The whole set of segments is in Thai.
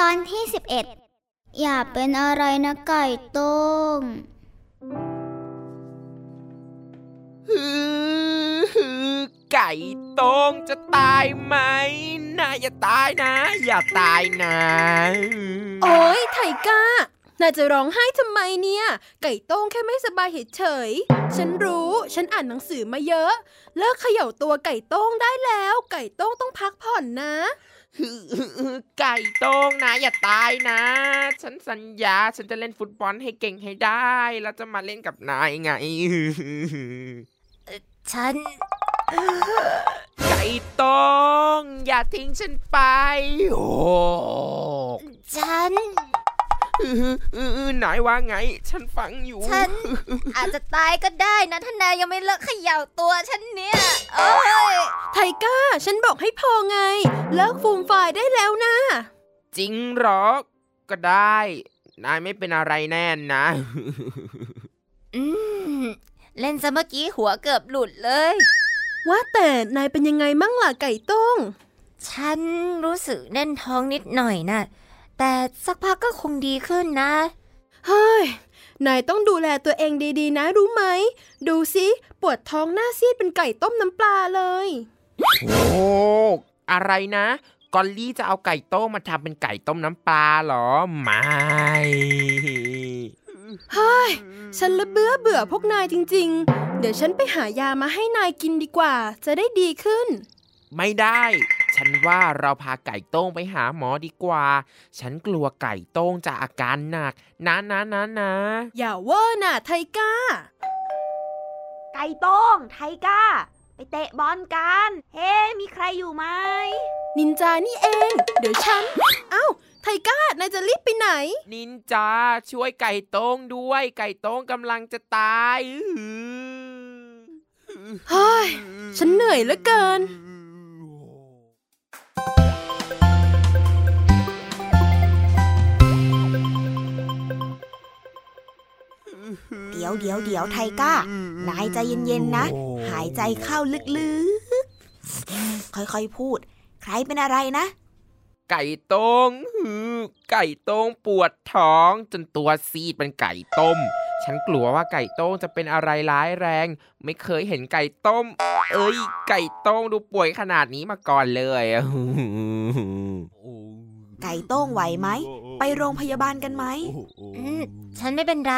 ตอนที่ 11 อย่าเป็นอะไรนะไก่โต้งฮือฮือไก่ตรงจะตายไหมนะอย่าตายนะ อย่าตายนะ โอ้ยไทก้า น่าจะร้องไห้ทำไมเนี่ย ไก่โต้งแค่ไม่สบายเฉยๆฉันรู้ ฉันอ่านหนังสือมาเยอะ เลิกเขย่าตัวไก่โต้งได้แล้ว ไก่โต้งต้องพักผ่อนนะฮือฮือฮือ ไก่ต้งนะ อย่าตายนะ ฉันสัญญา ฉันจะเล่นฟุตบอลให้เก่งให้ได้ แล้วจะมาเล่นกับนายไง ฉัน ไก่ต้งอย่าทิ้งฉันไป โอ้ ฉัน นายว่าไง ฉันฟังอยู่ ฉัน อาจจะตายก็ได้นะถ้านายยังไม่เลิกเขย่าตัวฉันเนี่ย โอ้ย ไทก้า ฉันบอกให้พอไง เลิกฟูมฟายได้แล้วนะ จริงเหรอ ก็ได้ นายไม่เป็นอะไรแน่นะ อืม เล่นซะเมื่อกี้หัวเกือบหลุดเลย ว่าแต่นายเป็นยังไงมั่งล่ะไก่โต้ง ฉันรู้สึกแน่นท้องนิดหน่อยนะ แต่สักพักก็คงดีขึ้นนะ เฮ้ย นายต้องดูแลตัวเองดีๆ นะรู้ไหม ดูสิปวดท้องหน้าซีดเป็นไก่ต้มน้ำปลาเลย โอ้อะไรนะ กอลลี่จะเอาไก่โต้มมาทำเป็นไก่ต้มน้ำปลาเหรอ ไม่ เฮ้ย ฉันละเบื่อเบื่อพวกนายจริง ๆ เดี๋ยวฉันไปหายามาให้นายกินดีกว่า จะได้ดีขึ้น ไม่ได้ ฉันว่าเราพาไก่โต้งไปหาหมอดีกว่า ฉันกลัวไก่โต้งจะอาการหนัก นะนะนะนะอย่าเวอร์น่ะไทก้า ไก่โต้งไทก้า ไปเตะบอลกัน เฮ้ มีใครอยู่ไหม นินจานี่เอง เดี๋ยวฉัน เอ้า ไทก้า นายจะรีบไปไหน นินจาช่วยไก่โต้งด้วย ไก่โต้งกำลังจะตายอื้อหือเฮ้ย ฉันเหนื่อยเหลือเกิน ดี๋ยวเดี๋ยวเดี๋ยวไทก้า นายใจเย็นๆนะ หายใจเข้าลึกๆ ค่อยๆพูด ใครเป็นอะไรนะ ไก่โต้งหือไก่โต้งปวดท้องจนตัวซีดเป็นไก่ต้ม ฉันกลัวว่าไก่โต้งจะเป็นอะไรร้ายแรง ไม่เคยเห็นไก่ต้ม เอ้ย ไก่โต้งดูป่วยขนาดนี้มาก่อนเลยไก่โต้งไหวไหม ไปโรงพยาบาลกันไหมอืมฉันไม่เป็นไร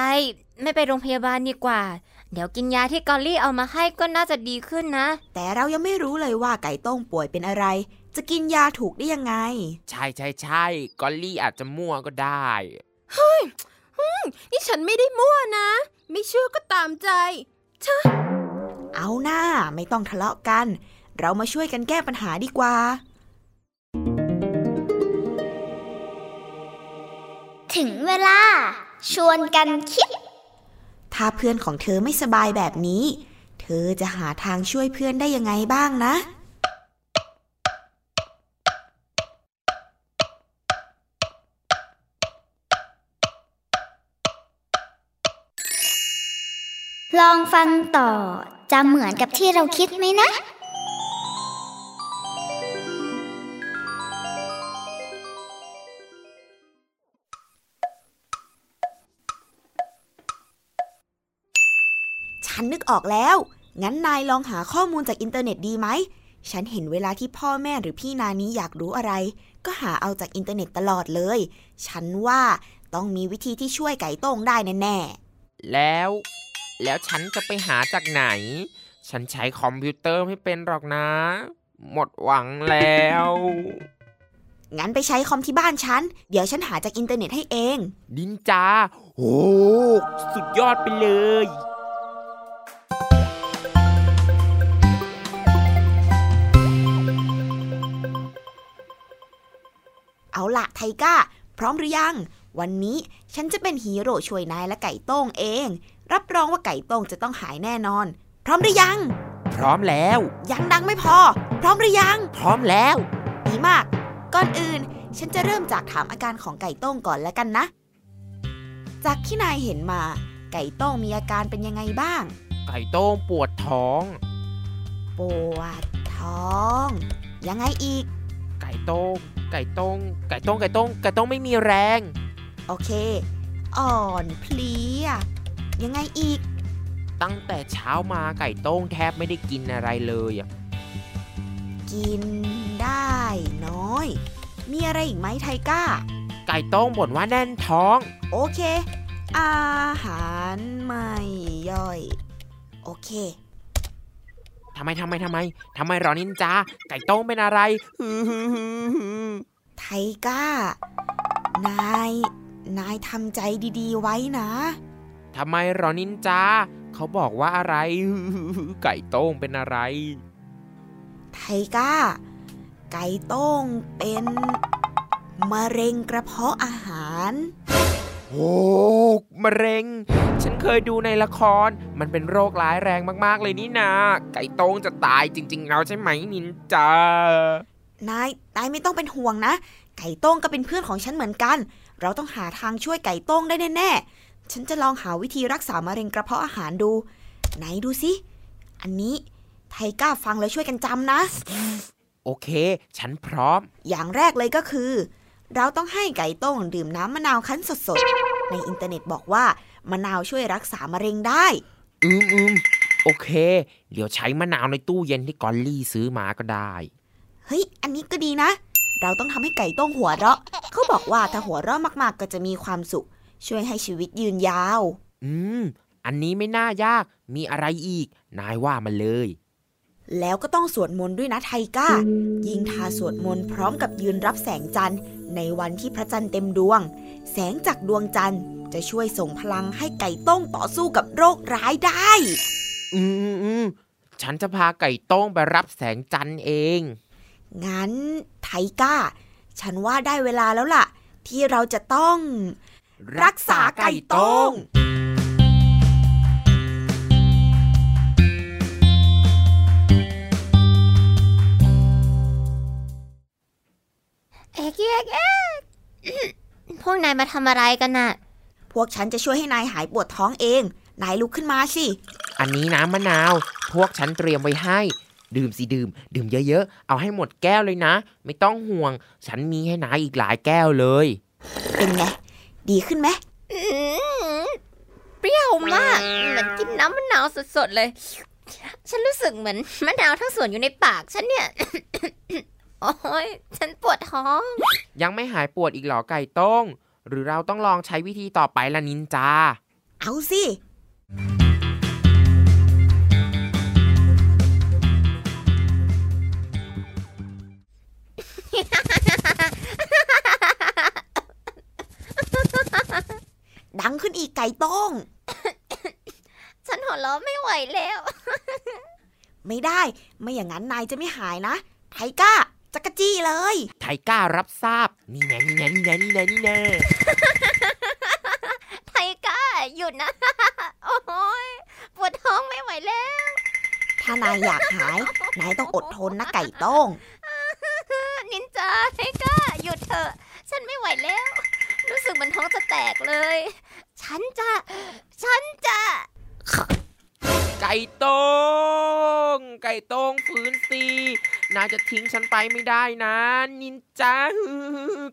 ไม่ไปโรงพยาบาลดีกว่า เดี๋ยวกินยาที่กอลลี่เอามาให้ก็น่าจะดีขึ้นนะ แต่เรายังไม่รู้เลยว่าไก่โต้งป่วยเป็นอะไร จะกินยาถูกได้ยังไง ใช่ใช่ใช่กอลลี่อาจจะมั่วก็ได้นี่ฉันไม่ได้มั่วนะ ไม่เชื่อก็ตามใจเอาหน้าไม่ต้องทะเลาะกัน เรามาช่วยกันแก้ปัญหาดีกว่า ถึงเวลา ชวนกันคิด ถ้าเพื่อนของเธอไม่สบายแบบนี้ เธอจะหาทางช่วยเพื่อนได้ยังไงบ้างนะ ลองฟังต่อ จะเหมือนกับที่เราคิดไหมนะ ออกแล้ว งั้นนายลองหาข้อมูลจากอินเทอร์เน็ตดีไหม ฉันเห็นเวลาที่พ่อแม่หรือพี่นานี้อยากรู้อะไร ก็หาเอาจากอินเทอร์เน็ตตลอดเลย ฉันว่าต้องมีวิธีที่ช่วยไก่โต้งได้แน่แล้ว แล้วฉันจะไปหาจากไหน ฉันใช้คอมพิวเตอร์ไม่เป็นหรอกนะ หมดหวังแล้วๆงั้นไปใช้คอมที่บ้านฉัน เดี๋ยวฉันหาจากอินเทอร์เน็ตให้เอง นินจาโอ้สุดยอดไปเลย เอาละไทก้า พร้อมหรือยัง วันนี้ฉันจะเป็นฮีโร่ช่วยนายและไก่โต้งเอง รับรองว่าไก่โต้งจะต้องหายแน่นอน พร้อมหรือยัง พร้อมแล้ว ยังดังไม่พอ พร้อมหรือยัง พร้อมแล้วดีมาก ก่อนอื่น ฉันจะเริ่มจากถามอาการของไก่โต้งก่อนแล้วกันนะ จากที่นายเห็นมา ไก่โต้งมีอาการเป็นยังไงบ้าง ไก่โต้งปวดท้อง ปวดท้อง ยังไงอีก ไก่โต้ง ไก่โต้ง ไก่โต้ง ไก่โต้ง ไก่โต้งไม่มีแรง โอเค อ่อนเพลีย ยังไงอีก ตั้งแต่เช้ามาไก่โต้งแทบไม่ได้กินอะไรเลยอะกินได้น้อย มีอะไรอีกไหมไทก้า ไก่โต้งบ่นว่าแน่นท้อง โอเค อาหารไม่ย่อย โอเค ทำไมทำไมทำไมทำไมเหรอนินจา ไก่โต้งเป็นอะไรฮือฮือฮือฮือไทก้า นาย นายทำใจดีๆไว้นะทำไมเหรอนินจา เขาบอกว่าอะไรฮือฮือฮือไก่โต้งเป็นอะไร ไทก้า ไก่โต้งเป็นมะเร็งกระเพาะอาหาร โอ้ มะเร็ง ฉันเคยดูในละคร มันเป็นโรคร้ายแรงมากๆเลยนี่นา ไก่โต้งจะตายจริง ๆ แล้วใช่ไหมนินจา นาย นายไม่ต้องเป็นห่วงนะ ไก่โต้งก็เป็นเพื่อนของฉันเหมือนกัน เราต้องหาทางช่วยไก่โต้งได้แน่ๆ ฉันจะลองหาวิธีรักษามะเร็งกระเพาะอาหารดู ไหนดูสิ อันนี้ไทก้าฟังแล้วช่วยกันจำนะ โอเค ฉันพร้อม อย่างแรกเลยก็คือ เราต้องให้ไก่โต้งดื่มน้ำมะนาวคั้นสดๆ ในอินเทอร์เน็ตบอกว่ามะนาวช่วยรักษามะเร็งได้ อืมอืมโอเค เดี๋ยวใช้มะนาวในตู้เย็นที่กอลลี่ซื้อมาก็ได้ เฮ้ย อันนี้ก็ดีนะ เราต้องทำให้ไก่โต้งหัวเราะ เขาบอกว่าถ้าหัวเราะมากๆ ก็จะมีความสุข ช่วยให้ชีวิตยืนยาว อืม อันนี้ไม่น่ายาก มีอะไรอีก นายว่ามาเลย แล้วก็ต้องสวดมนต์ด้วยนะไทก้า ยิ่งทาสวดมนต์พร้อมกับยืนรับแสงจันทร์ในวันที่พระจันทร์เต็มดวง แสงจากดวงจันทร์จะช่วยส่งพลังให้ไก่โต้งต่อสู้กับโรคร้ายได้ อืมอืมอืมฉันจะพาไก่โต้งไปรับแสงจันทร์เอง งั้นไทก้า ฉันว่าได้เวลาแล้วล่ะ ที่เราจะต้อง รักษาไก่โต้งเอ็กเอ็กเอ็กพ วกนายมาทำอะไรกันน่ะ พวกฉันจะช่วยให้นายหายปวดท้องเอง นายลุกขึ้นมาสิ อันนี้น้ำมะนาว พวกฉันเตรียมไว้ให้ ดื่มสิดื่ม ดื่มเยอะๆ เอาให้หมดแก้วเลยนะ ไม่ต้องห่วง ฉันมีให้นายอีกหลายแก้วเลย เป็นไง ดีขึ้นไหมอืมเปรี้ยวมากเหมือนกินน้ำมะนาวสดๆเลย ฉันรู้สึกเหมือนมะนาวทั้งส่วนอยู่ในปากฉันเนี่ย โอ้ยฉันปวดท้อง ยังไม่หายปวดอีกเหรอไก่โต้ง หรือเราต้องลองใช้วิธีต่อไปละนินจา เอาสิ ดังขึ้นอีกไก่โต้ง ฉันหัวเราะไม่ไหวแล้ว ไม่ได้ ไม่อย่างนั้นนายจะไม่หายนะ ไทก้า จักรจี้เลย ไทก้ารับทราบ นี่แน่นี่แน่นี่แน่นี่แน่นี่แน่ไทก้าหยุดนะ โอ้ยปวดท้องไม่ไหวแล้ว ถ้านายอยากหาย นายต้องอดทนนะไก่โต้งนินจาไทก้าหยุดเถอะ ฉันไม่ไหวแล้ว รู้สึกเหมันท้องจะแตกเลย ฉันจะ ฉันจะ ไก่โต้งไก่โต้งฟื้นสิ นายจะทิ้งฉันไปไม่ได้นะ นินจา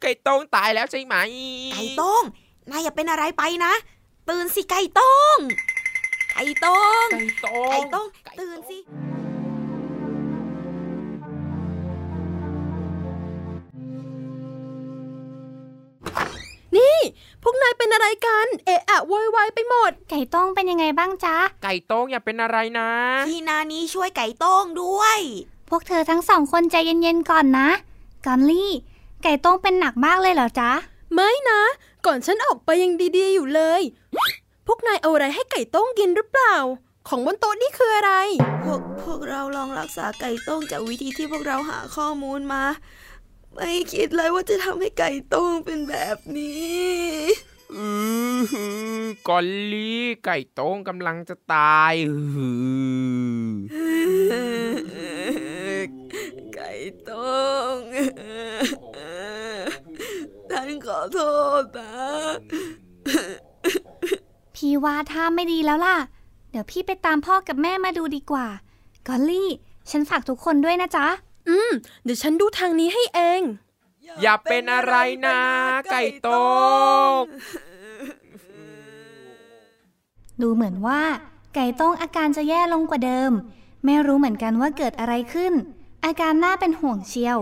ไก่โต้งตายแล้วใช่ไหม ไก่โต้งนายอย่าเป็นอะไรไปนะ ตื่นสิไก่โต้งไก่โต้งไก่โต้งไก่โต้งไก่ตื่นสินี่พวกนายเป็นอะไรกัน เอะอะโวยวายไปหมด ไก่ต้งเป็นยังไงบ้างจ๊ะ ไก่โต้งอย่าเป็นอะไรนะ พี่นานี้ช่วยไก่โต้งด้วย พวกเธอทั้งสองคนใจเย็นๆก่อนนะ กอนลี่ ไก่ต้งเป็นหนักมากเลยเหรอจ๊ะ ไม่นะ ก่อนฉันออกไปยังดีๆอยู่เลย พวกนายเอาอะไรให้ไก่โต้งกินหรือเปล่า ของบนโต๊ะนี่คืออะไร พวกพวกเราลองรักษาไก่โต้งจากวิธีที่พวกเราหาข้อมูลมา ไม่คิดเลยว่าจะทำให้ไก่โต้งเป็นแบบนี้อือหือกอลลี่ไก่โต้งกำลังจะตายอือ ไก่โต้งท่านขอโทษนะ พี่ว่าท่าไม่ดีแล้วล่ะ เดี๋ยวพี่ไปตามพ่อกับแม่มาดูดีกว่า กอลลี่ ฉันฝากทุกคนด้วยนะจ๊ะ อืม เดี๋ยวฉันดูทางนี้ให้เอง อย่าเป็นอะไรนะ ไก่โต้งดูเหมือนว่าไก่โต้งอาการจะแย่ลงกว่าเดิม ไม่รู้เหมือนกันว่าเกิดอะไรขึ้น อาการน่าเป็นห่วงเชียว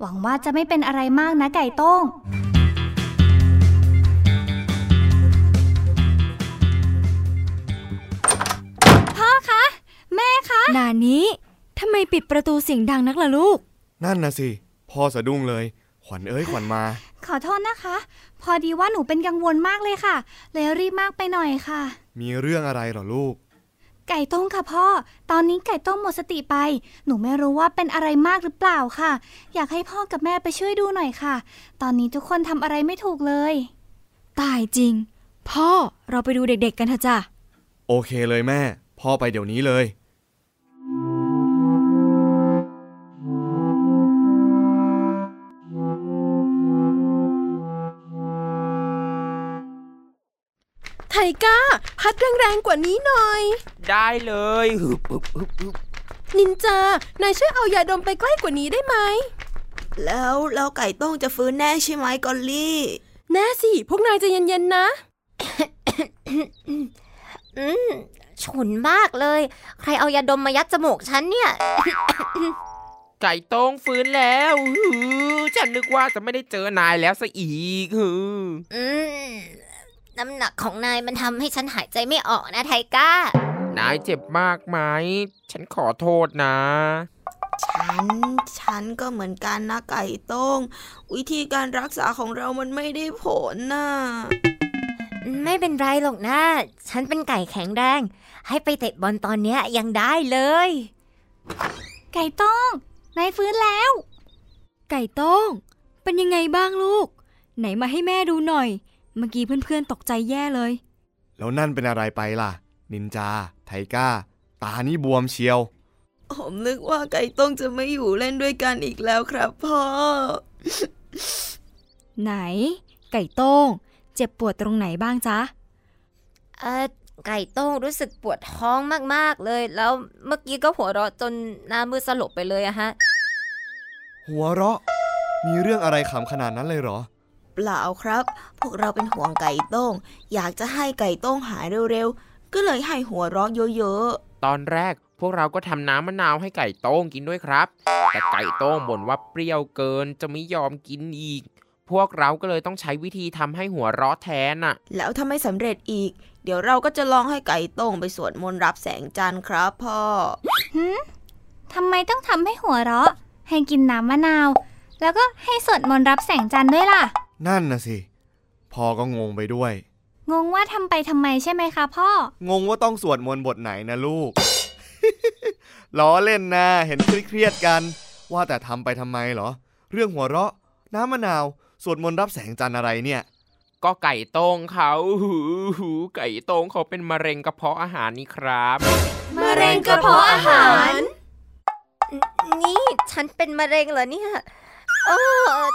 หวังว่าจะไม่เป็นอะไรมากนะไก่โต้ง พ่อคะ แม่คะ นานี้ทำไมปิดประตูเสียงดังนักล่ะลูก นั่นนะสิ พ่อสะดุ้งเลย ขวัญเอ้ยขวัญมา ขอโทษนะคะ พอดีว่าหนูเป็นกังวลมากเลยค่ะ เลยรีบมากไปหน่อยค่ะ มีเรื่องอะไรเหรอลูก ไก่ต้มค่ะพ่อ ตอนนี้ไก่ต้มหมดสติไป หนูไม่รู้ว่าเป็นอะไรมากหรือเปล่าค่ะ อยากให้พ่อกับแม่ไปช่วยดูหน่อยค่ะ ตอนนี้ทุกคนทำอะไรไม่ถูกเลย ตายจริง พ่อเราไปดูเด็กๆกันเถอะจ้ะ โอเคเลยแม่ พ่อไปเดี๋ยวนี้เลย ไทก้า พัดแรงๆกว่านี้หน่อย ได้เลยฮึบฮึบฮึบฮึบนินจา นายช่วยเอายาดมไปใกล้กว่านี้ได้ไหม แล้วแล้วไก่โต้งจะฟื้นแน่ใช่ไหมกอลลี่ แน่สิ พวกนายใจะเย็นๆนะอืมฉุนมากเลย ใครเอายาดมมายัดจมูกฉันเนี่ย ไก่โต้งฟื้นแล้วฮือฉันนึกว่าจะไม่ได้เจอนายแล้วซะอีกฮืออืม น้ำหนักของนายมันทำให้ฉันหายใจไม่ออกนะไทก้า นายเจ็บมากไหม ฉันขอโทษนะ ฉัน ฉันก็เหมือนกันนะไก่โต้ง วิธีการรักษาของเรามันไม่ได้ผลน่ะไม่เป็นไรหรอกนะ ฉันเป็นไก่แข็งแรง ให้ไปเตะบอลตอนเนี้ยยังได้เลย ไก่ต้งนายฟื้นแล้ว ไก่โต้งเป็นยังไงบ้างลูก ไหนมาให้แม่ดูหน่อย เมื่อกี้เพื่อนๆตกใจแย่เลย แล้วนั่นเป็นอะไรไปล่ะ นินจา ไทก้า ตานี่บวมเชียว ผมนึกว่าไก่โต้งจะไม่อยู่เล่นด้วยกันอีกแล้วครับพ่อ ไหน ไก่โต้ง เจ็บปวดตรงไหนบ้างจ๊ะ เออไก่โต้งรู้สึกปวดท้องมาก ๆ เลย แล้วเมื่อกี้ก็หัวเราะจนหน้ามือสลบไปเลยอะฮะ หัวเราะ มีเรื่องอะไรขำขนาดนั้นเลยเหรอ เปล่าครับ พวกเราเป็นห่วงไก่โต้ง อยากจะให้ไก่โต้งหายเร็วๆ ก็เลยให้หัวเราะเยอะตอนแรกพวกเราก็ทำน้ำมะนาวให้ไก่โต้งกินด้วยครับ แต่ไก่โต้งบ่นว่าเปรี้ยวเกินจะไม่ยอมกินอีก พวกเราก็เลยต้องใช้วิธีทำให้หัวเราะแทนน่ะๆแล้วถ้าไม่สำเร็จอีก เดี๋ยวเราก็จะลองให้ไก่โต้งไปสวดมนต์รับแสงจันทร์ครับพ่อทำไมต้องทำให้หัวเราะ ให้กินน้ำมะนาว แล้วก็ให้สวดมนต์รับแสงจันทร์ด้วยล่ะ นั่นนะสิ พ่อก็งงไปด้วย งงว่าทำไปทำไมใช่ไหมคะพ่อ งงว่าต้องสวดมนต์บทไหนนะลูก ล้อเล่นนะ เห็นเครียดๆกัน ว่าแต่ทำไปทำไมเหรอ เรื่องหัวเราะ น้ำมะนาว สวดมนต์รับแสงจันทร์อะไรเนี่ย ก็ไก่โต้งเขาหูหูไก่โต้งเขาเป็นมะเร็งกระเพาะอาหารนี่ครับ มะเร็งกระเพาะอาหาร นี่ฉันเป็นมะเร็งเหรอเนี่ย โอ้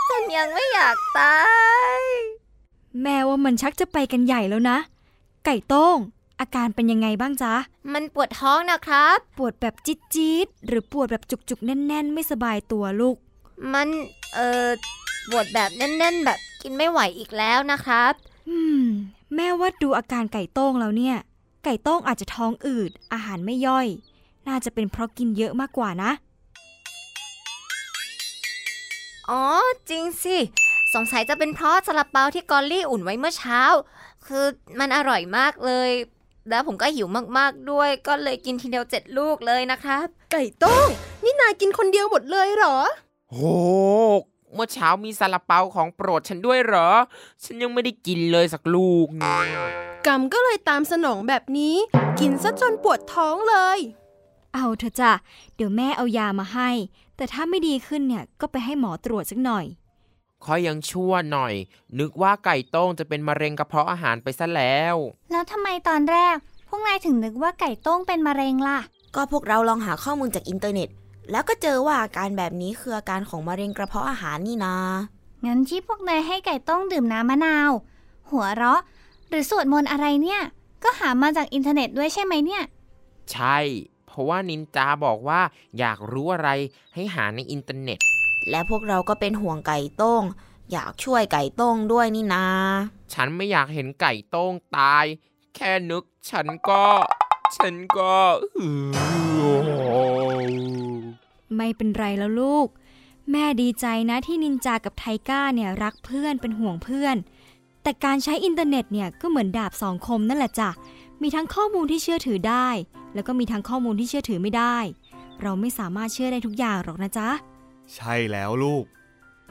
ฉันยังไม่อยากตาย แม่ว่ามันชักจะไปกันใหญ่แล้วนะ ไก่โต้ง อาการเป็นยังไงบ้างจ๊ะ มันปวดท้องนะครับ ปวดแบบจี๊ดจี๊ดๆหรือปวดแบบจุกๆ แน่น ๆ ไม่สบายตัวลูก มัน เอ่อปวดแบบแน่น ๆ แบบกินไม่ไหวอีกแล้วนะครับ อืม แม่ว่าดูอาการไก่โต้งแล้วเนี่ย ไก่โต้งอาจจะท้องอืด อาหารไม่ย่อย น่าจะเป็นเพราะกินเยอะมากกว่านะ อ๋อ จริงสิ สงสัยจะเป็นเพราะซาลาเปาที่กอลลี่อุ่นไว้เมื่อเช้า คือมันอร่อยมากเลย แล้วผมก็หิวมากๆด้วย ก็เลยกินทีเดียวเจ็ดลูกเลยนะครับ ไก่โต้งนี่นายกินคนเดียวหมดเลยเหรอ โห เมื่อเช้ามีซาลาเปาของโปรดฉันด้วยเหรอ ฉันยังไม่ได้กินเลยสักลูกเนี่ยกรรมก็เลยตามสนองแบบนี้ กินซะจนปวดท้องเลย เอาเถอะจ้ะ เดี๋ยวแม่เอายามาให้ แต่ถ้าไม่ดีขึ้นเนี่ยก็ไปให้หมอตรวจสักหน่อยค่อยยังชั่วหน่อย นึกว่าไก่โต้งจะเป็นมะเร็งกระเพาะอาหารไปซะแล้ว แล้วทำไมตอนแรก พวกนายถึงนึกว่าไก่โต้งเป็นมะเร็งล่ะ ก็พวกเราลองหาข้อมูลจากอินเทอร์เน็ต แล้วก็เจอว่าอาการแบบนี้คืออาการของมะเร็งกระเพาะอาหารนี่นางั้นที่พวกนายให้ไก่โต้งดื่มน้ำมะนาว หัวเราะ หรือสวดมนต์อะไรเนี่ย ก็หามาจากอินเทอร์เน็ตด้วยใช่ไหมเนี่ย ใช่ เพราะว่านินจาบอกว่าอยากรู้อะไรให้หาในอินเทอร์เน็ต และพวกเราก็เป็นห่วงไก่โต้ง อยากช่วยไก่โต้งด้วยนี่นา ฉันไม่อยากเห็นไก่โต้งตาย แค่นึกฉันก็ ฉันก็หือไม่เป็นไรแล้วลูก แม่ดีใจนะที่นินจากับไทก้าเนี่ยรักเพื่อนเป็นห่วงเพื่อน แต่การใช้อินเทอร์เน็ตเนี่ยก็เหมือนดาบสองคมนั่นแหละจ้ะ มีทั้งข้อมูลที่เชื่อถือได้ แล้วก็มีทั้งข้อมูลที่เชื่อถือไม่ได้ เราไม่สามารถเชื่อได้ทุกอย่างหรอกนะจ๊ะ ใช่แล้วลูก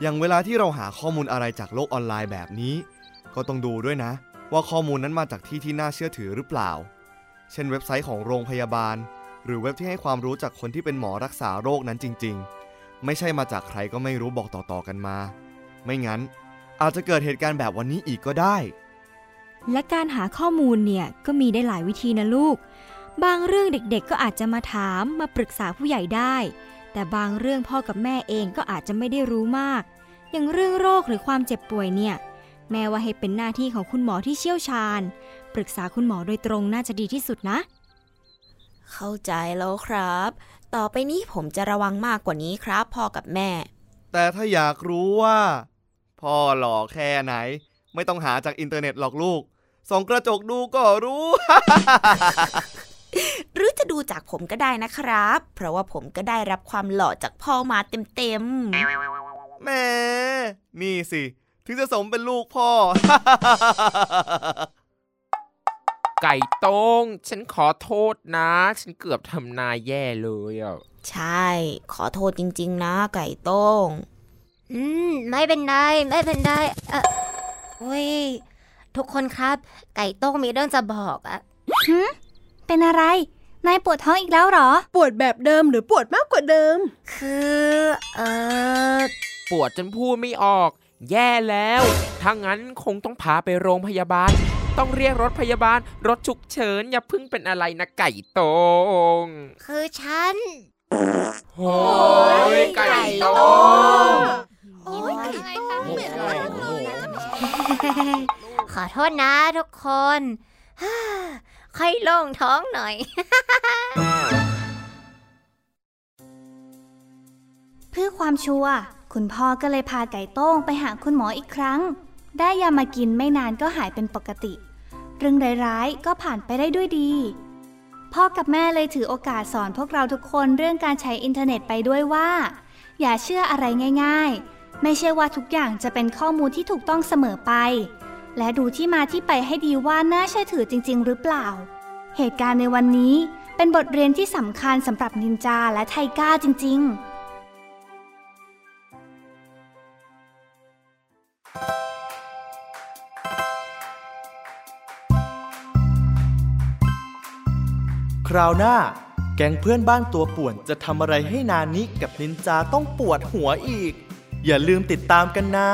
อย่างเวลาที่เราหาข้อมูลอะไรจากโลกออนไลน์แบบนี้ ก็ต้องดูด้วยนะ ว่าข้อมูลนั้นมาจากที่ที่น่าเชื่อถือหรือเปล่า เช่นเว็บไซต์ของโรงพยาบาล หรือเว็บที่ให้ความรู้จากคนที่เป็นหมอรักษาโรคนั้นจริง ๆ ไม่ใช่มาจากใครก็ไม่รู้บอกต่อๆกันมา ไม่งั้น อาจจะเกิดเหตุการณ์แบบวันนี้อีกก็ได้ และการหาข้อมูลเนี่ยก็มีได้หลายวิธีนะลูก บางเรื่องเด็กๆก็อาจจะมาถามมาปรึกษาผู้ใหญ่ได้ แต่บางเรื่องพ่อกับแม่เองก็อาจจะไม่ได้รู้มาก อย่างเรื่องโรคหรือความเจ็บป่วยเนี่ย แม่ว่าให้เป็นหน้าที่ของคุณหมอที่เชี่ยวชาญ ปรึกษาคุณหมอโดยตรงน่าจะดีที่สุดนะ เข้าใจแล้วครับ ต่อไปนี้ผมจะระวังมากกว่านี้ครับ พ่อกับแม่ แต่ถ้าอยากรู้ว่า พ่อหล่อแค่ไหน ไม่ต้องหาจากอินเทอร์เน็ตหรอกลูก ส่องกระจกดูก็รู้ หรือจะดูจากผมก็ได้นะครับ เพราะว่าผมก็ได้รับความหล่อจากพ่อมาเต็มแหม่นี่สิ ถึงจะสมเป็นลูกพ่อ ไก่โต้ง ฉันขอโทษนะ ฉันเกือบทำนายแย่เลยอะๆใช่ ขอโทษจริง ๆ นะ ไก่โต้ง อืม ไม่เป็นไร ไม่เป็นไรเออโอ้ย ทุกคนครับ ไก่โต้งมีเรื่องจะบอกอะเป็นอะไร นายปวดท้องอีกแล้วเหรอ ปวดแบบเดิมหรือปวดมากกว่าเดิม คือ เออปวดจนพูดไม่ออก แย่แล้ว ถ้างั้นคงต้องพาไปโรงพยาบาล ต้องเรียกรถพยาบาล รถฉุกเฉินอย่าเพิ่งเป็นอะไรนะไก่โตงคือฉันโอ้ยไก่โตงโอ้ยไก่โต้งเหม็นมากเลยอะ ขอโทษนะทุกคนค่อยโล่งท้องหน่อย เพื่อความชัวร์คุณพ่อก็เลยพาไก่โต้งไปหาคุณหมออีกครั้ง ได้ยามากินไม่นานก็หายเป็นปกติ เรื่องร้ายๆก็ผ่านไปได้ด้วยดี พ่อกับแม่เลยถือโอกาสสอนพวกเราทุกคนเรื่องการใช้อินเทอร์เน็ตไปด้วยว่า อย่าเชื่ออะไรง่าย ๆ ไม่ใช่ว่าทุกอย่างจะเป็นข้อมูลที่ถูกต้องเสมอไป และดูที่มาที่ไปให้ดีว่าน่าเชื่อถือจริง ๆ หรือเปล่า เหตุการณ์ในวันนี้เป็นบทเรียนที่สำคัญสำหรับนินจาและไทก้าจริง ๆคราวหน้า แก๊งเพื่อนบ้านตัวป่วนจะทำอะไรให้นานิกับนินจาต้องปวดหัวอีก อย่าลืมติดตามกันนะ